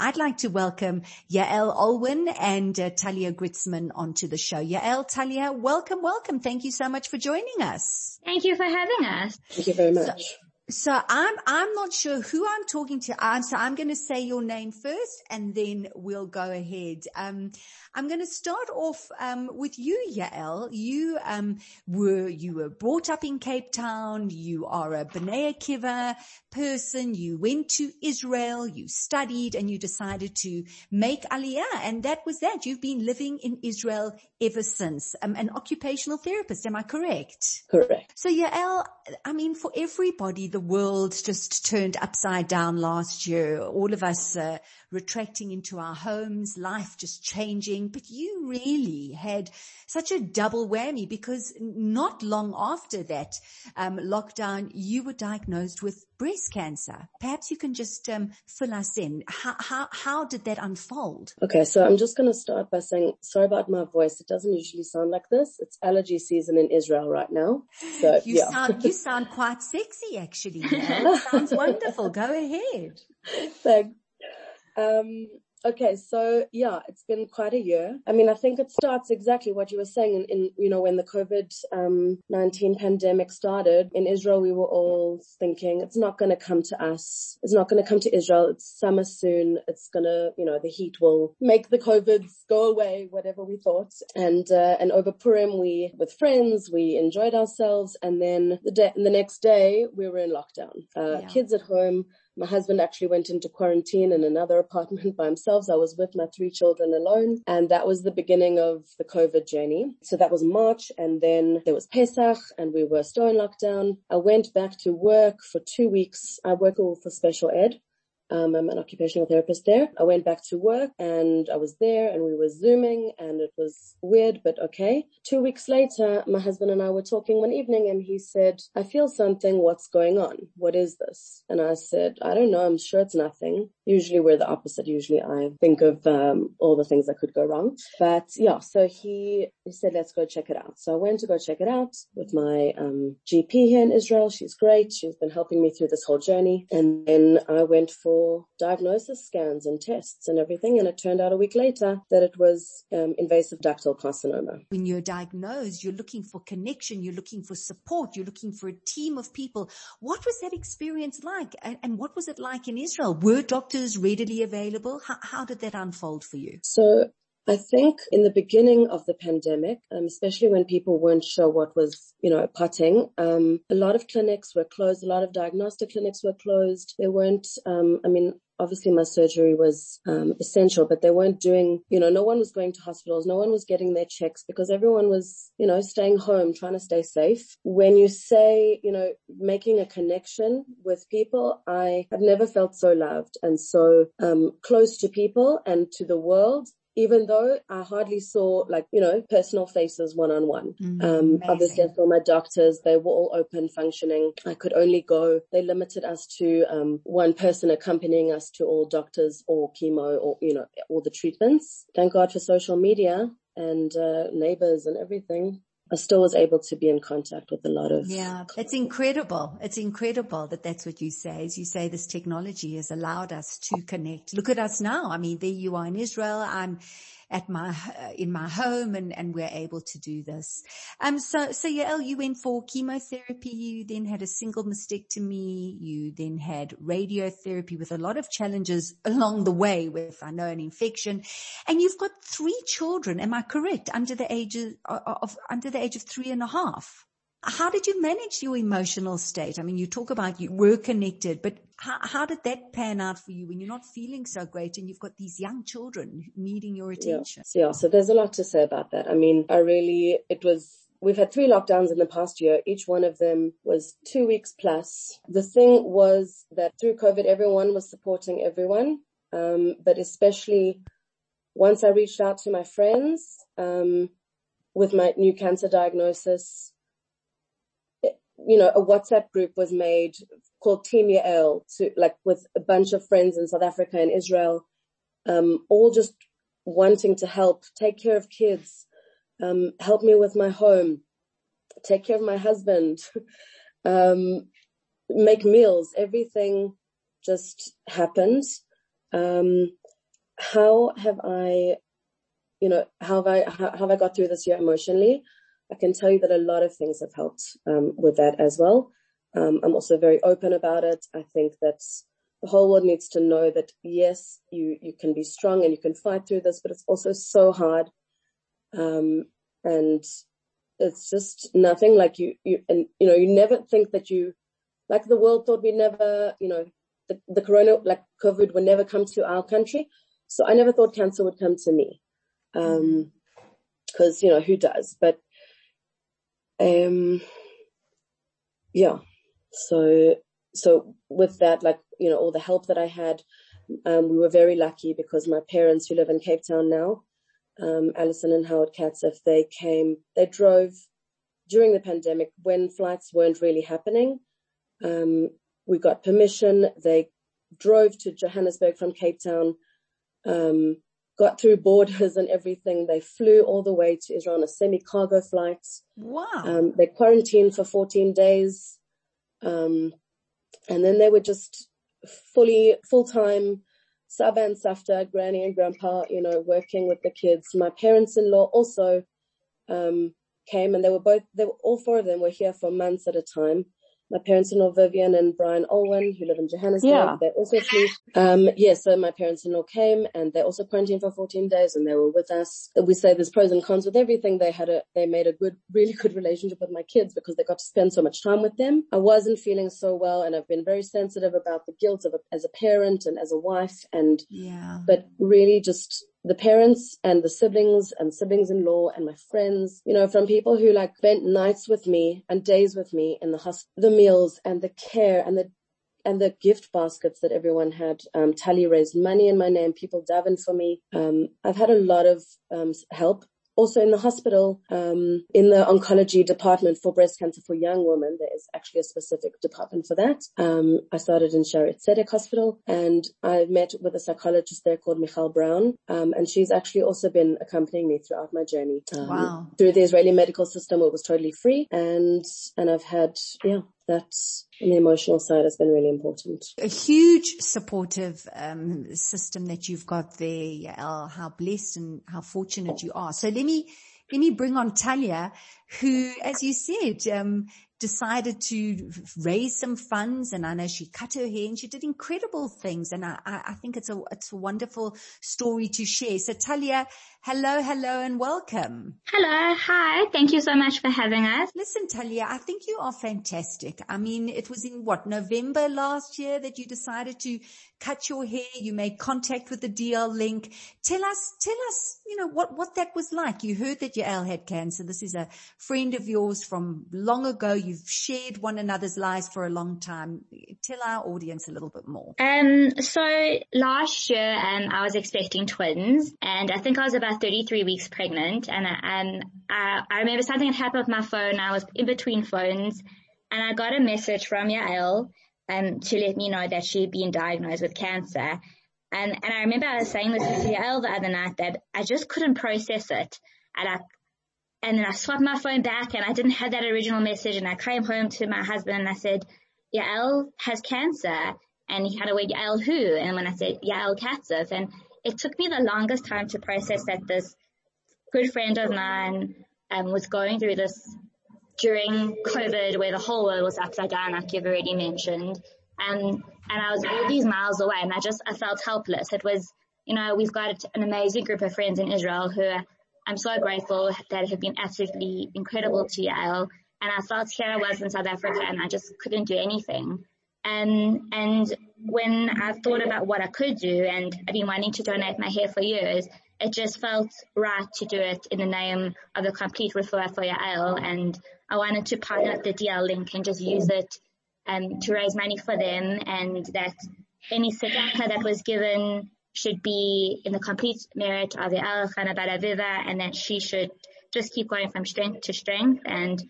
I'd like to welcome Yael Olwyn and uh, Talia Gritzman onto the show. Yael, Talia, welcome, welcome. Thank you so much for joining us. Thank you for having us. Thank you very much. So, so I'm, I'm not sure who I'm talking to. I'm, so I'm going to say your name first and then we'll go ahead. Um, I'm going to start off, um, with you, Yael. You, um, were, you were brought up in Cape Town. You are a B'nai Akiva person. You went to Israel. You studied and you decided to make Aliyah. And that was that. You've been living in Israel ever since. Um, an occupational therapist. Am I correct? Correct. So Yael, I mean, for everybody, the world just turned upside down last year. All of us, uh, retracting into our homes, life just changing. But you really had such a double whammy because not long after that um, lockdown, you were diagnosed with breast cancer. Perhaps you can just um, fill us in. How, how, how did that unfold? Okay, so I'm just going to start by saying sorry about my voice. It doesn't usually sound like this. It's allergy season in Israel right now. So you yeah. sound you sound quite sexy actually. It sounds wonderful. Go ahead. Thanks. Um, okay, so yeah, it's been quite a year. I mean, I think it starts exactly what you were saying in, in you know, when the COVID-19 pandemic started in Israel, we were all thinking it's not going to come to us. It's not going to come to Israel. It's summer soon. It's going to, you know, the heat will make the COVIDs go away, whatever we thought. And, uh, and over Purim, we, with friends, we enjoyed ourselves. And then the day, the next day we were in lockdown, uh, Yeah. kids at home, my husband actually went into quarantine in another apartment by himself. So I was with my three children alone. And that was the beginning of the COVID journey. So that was March. And then there was Pesach and we were still in lockdown. I went back to work for two weeks. I work all for special ed. Um, I'm an occupational therapist there. I went back to work and I was there and we were zooming and it was weird, but okay. Two weeks later, my husband and I were talking one evening and he said, I feel something. What's going on? What is this? And I said, I don't know. I'm sure it's nothing. Usually we're the opposite. Usually I think of, um, all the things that could go wrong. But yeah, so he, he said, let's go check it out. So I went to go check it out with my, um, GP here in Israel. She's great. She's been helping me through this whole journey. And then I went for diagnosis scans and tests and everything. And it turned out a week later that it was um, invasive ductal carcinoma. When you're diagnosed, you're looking for connection, you're looking for support, you're looking for a team of people. What was that experience like? And, and what was it like in Israel? Were doctors readily available? How, how did that unfold for you? So I think in the beginning of the pandemic, um, especially when people weren't sure what was, you know, putting, um, a lot of clinics were closed. A lot of diagnostic clinics were closed. They weren't, um, I mean, obviously my surgery was um, essential, but they weren't doing, you know, no one was going to hospitals. No one was getting their checks because everyone was, you know, staying home, trying to stay safe. When you say, you know, making a connection with people, I have never felt so loved and so um, close to people and to the world even though I hardly saw like, you know, personal faces one on one. Um, obviously I saw my doctors. They were all open functioning. I could only go. They limited us to, um, one person accompanying us to all doctors or chemo or, you know, all the treatments. Thank God for social media and, uh, neighbors and everything. I still was able to be in contact with a lot of Yeah, it's incredible. It's incredible that that's what you say. As you say, this technology has allowed us to connect. Look at us now. I mean, there you are in Israel. I'm at my, uh, in my home and, and we're able to do this. Um, so, so you went for chemotherapy. You then had a single mastectomy. You then had radiotherapy with a lot of challenges along the way with, I know, an infection and you've got three children. Am I correct? Under the age of, of under the age of three and a half. How did you manage your emotional state? I mean, you talk about you were connected, but how, how did that pan out for you when you're not feeling so great and you've got these young children needing your attention? Yeah. yeah. So there's a lot to say about that. I mean, I really, it was We've had three lockdowns in the past year. Each one of them was two weeks plus. The thing was that through COVID, everyone was supporting everyone. Um, but especially once I reached out to my friends, um, with my new cancer diagnosis, you know, a WhatsApp group was made called Team Yael to like with a bunch of friends in South Africa and Israel, um, all just wanting to help, take care of kids, um, help me with my home, take care of my husband, um, make meals, everything just happened. Um, how have I, you know, how have I, how, how have I got through this year emotionally? I can tell you that a lot of things have helped um, with that as well. Um, I'm also very open about it. I think that the whole world needs to know that yes, you you can be strong and you can fight through this, but it's also so hard. Um, and it's just nothing like you you and you know you never think that you like the world thought we never you know the, the corona like COVID would never come to our country. So I never thought cancer would come to me. Um, cause you know, who does? But um, yeah. So, so with that, like, you know, all the help that I had, um, we were very lucky because my parents who live in Cape Town now, um, Alison and Howard if they came, they drove during the pandemic when flights weren't really happening. Um, we got permission. They drove to Johannesburg from Cape Town. Um, got through borders and everything. They flew all the way to Israel on a semi-cargo flight. Wow. Um, they quarantined for 14 days. Um, and then they were just fully, full-time Saba and Safta, granny and grandpa, you know, working with the kids. My parents-in-law also, um, came and they were both, they were, all four of them were here for months at a time my parents-in-law Vivian and Brian Olwyn, who live in Johannesburg. Yeah. They also flew. Um, yes, yeah, so my parents-in-law came and they also quarantined for 14 days and they were with us. We say there's pros and cons with everything. They had a, they made a good, really good relationship with my kids because they got to spend so much time with them. I wasn't feeling so well and I've been very sensitive about the guilt of a, as a parent and as a wife and, yeah, but really just the parents and the siblings and siblings-in-law and my friends, you know, from people who like spent nights with me and days with me in the hospital, the meals and the care and the and the gift baskets that everyone had. Um, Tally raised money in my name. People davened for me. Um, I've had a lot of um, help also in the hospital, um, in the oncology department for breast cancer for young women, there is actually a specific department for that. Um, I started in Shaare Zedek Hospital and I met with a psychologist there called Michal Brown. Um, and she's actually also been accompanying me throughout my journey. Um, wow. Through the Israeli medical system, it was totally free. And, and I've had, yeah, that the emotional side has been really important. A huge supportive um, system that you've got there, Yael, how blessed and how fortunate you are. So let me let me bring on Talia, who, as you said, um, decided to raise some funds and I know she cut her hair and she did incredible things and I, I think it's a, it's a wonderful story to share. So Talia, hello, hello and welcome. Hello. Hi. Thank you so much for having us. Listen, Talia, I think you are fantastic. I mean, it was in what, November last year that you decided to cut your hair. You made contact with the DL link. Tell us, tell us, you know, what, what that was like. You heard that Yael had cancer. This is a friend of yours from long ago. You You've shared one another's lives for a long time. Tell our audience a little bit more. Um, so last year, um, I was expecting twins and I think I was about 33 weeks pregnant and, um, I, I remember something had happened with my phone. I was in between phones and I got a message from Yael, um, to let me know that she had been diagnosed with cancer. And, and I remember I was saying this to Yael the other night that I just couldn't process it. And I, and then I swapped my phone back and I didn't have that original message and I came home to my husband and I said, Yael has cancer. And he kind of went, Yael who? And when I said, Yael Katzif. And it took me the longest time to process that this good friend of mine um, was going through this during COVID where the whole world was upside down, like you've already mentioned. And, and I was all these miles away and I just, I felt helpless. It was, you know, we've got an amazing group of friends in Israel who are I'm so grateful that have been absolutely incredible to Yael. And I felt here I was in South Africa and I just couldn't do anything. And, and when I thought about what I could do and I've been wanting to donate my hair for years, it just felt right to do it in the name of the complete referral for Yael. And I wanted to partner with the DL link and just use it um, to raise money for them and that any tzedakah that was given should be in the complete merit of the Al Khana Baraviva and that she should just keep going from strength to strength and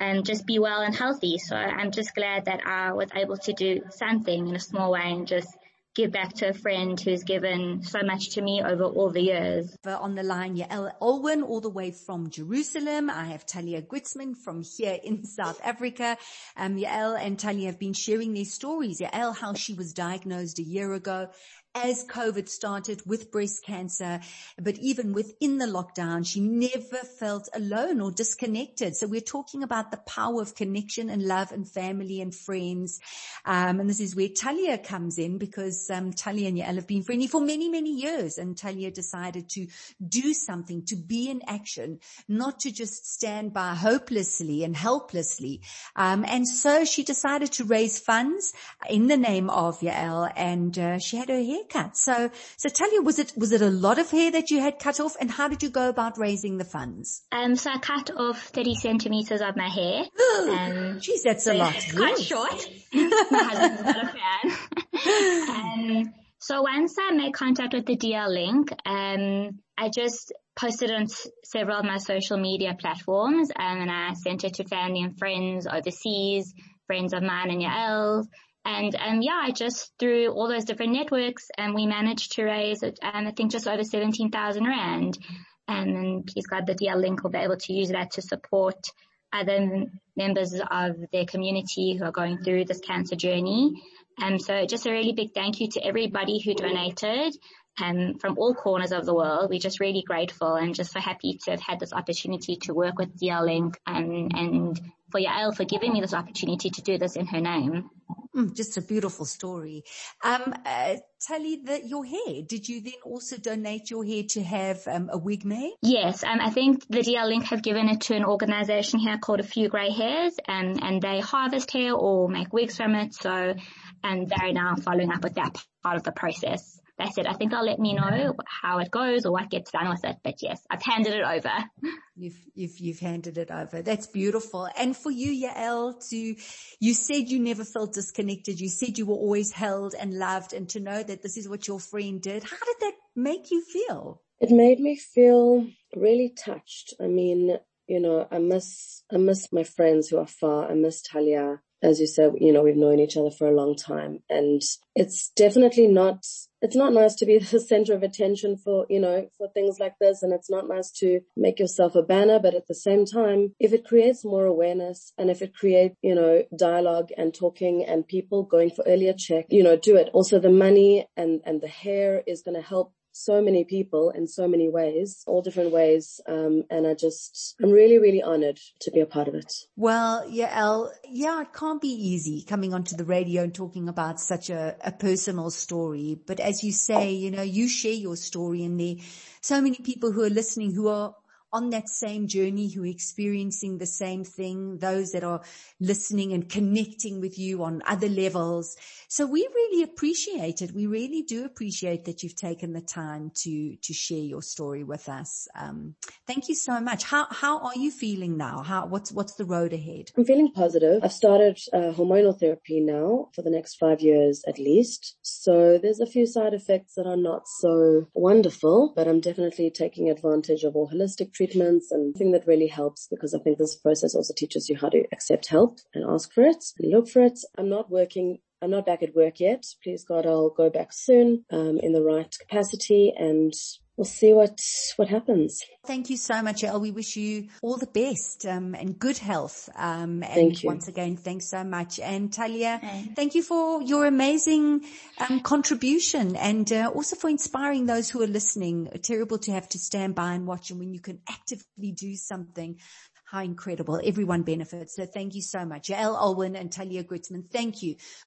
and just be well and healthy. So I'm just glad that I was able to do something in a small way and just give back to a friend who's given so much to me over all the years. On the line, Yael Olwyn, all the way from Jerusalem. I have Talia Gritzman from here in South Africa. Um, Yael and Talia have been sharing their stories. Yael, how she was diagnosed a year ago as COVID started with breast cancer, but even within the lockdown, she never felt alone or disconnected. So we're talking about the power of connection and love and family and friends. Um, and this is where Talia comes in because um, Talia and Yael have been friendly for many, many years. And Talia decided to do something, to be in action, not to just stand by hopelessly and helplessly. Um, and so she decided to raise funds in the name of Yael and uh, she had her hair haircut. So, so Talia, was it, was it a lot of hair that you had cut off and how did you go about raising the funds? Um, so I cut off 30 centimeters of my hair. um, Jeez, that's so a lot. It's quite short. my husband's not a fan. um, so once I made contact with the DL Link, um, I just posted on s- several of my social media platforms um, and I sent it to family and friends overseas, friends of mine and Yael's. And um, yeah, I just through all those different networks, and um, we managed to raise, um, I think, just over seventeen thousand rand. And then please God, the DL Link will be able to use that to support other members of their community who are going through this cancer journey. And so just a really big thank you to everybody who donated um, from all corners of the world. We're just really grateful and just so happy to have had this opportunity to work with DL Link and, and for Yael for giving me this opportunity to do this in her name. Mm, just a beautiful story. Um, uh, Tally, the, your hair, did you then also donate your hair to have um, a wig made? Yes, um, I think the DL Link have given it to an organization here called A Few Grey Hairs, um, and they harvest hair or make wigs from it. So, and they're now following up with that part of the process they said, I think I'll let me know how it goes or what gets done with it. But yes, I've handed it over. You've, you've, you've handed it over. That's beautiful. And for you, Yael, to, you said you never felt disconnected. You said you were always held and loved and to know that this is what your friend did. How did that make you feel? It made me feel really touched. I mean, you know, I miss, I miss my friends who are far. I miss Talia. As you said, you know, we've known each other for a long time and it's definitely not it's not nice to be the center of attention for, you know, for things like this. And it's not nice to make yourself a banner. But at the same time, if it creates more awareness and if it creates, you know, dialogue and talking and people going for earlier check, you know, do it. Also the money and, and the hair is going to help so many people in so many ways, all different ways. Um, and I just, I'm really, really honored to be a part of it. Well, Yael, yeah, it can't be easy coming onto the radio and talking about such a, a personal story. But as you say, you know, you share your story and there so many people who are listening who are on that same journey who are experiencing the same thing, those that are listening and connecting with you on other levels. So we really appreciate it. We really do appreciate that you've taken the time to, to share your story with us. Um, thank you so much. How, how are you feeling now? How, what's, what's the road ahead? I'm feeling positive. I've started uh, hormonal therapy now for the next five years at least. So there's a few side effects that are not so wonderful, but I'm definitely taking advantage of all holistic treatments and thing that really helps because I think this process also teaches you how to accept help and ask for it and look for it. I'm not working I'm not back at work yet. Please God, I'll go back soon, um, in the right capacity and we'll see what, what happens. Thank you so much, El. We wish you all the best, um, and good health. Um, and thank you. once again, thanks so much. And Talia, thank you for your amazing, um, contribution and uh, also for inspiring those who are listening. Terrible to have to stand by and watch and when you can actively do something how incredible. Everyone benefits. So thank you so much. Yael Olwyn and Talia Gritzman, thank you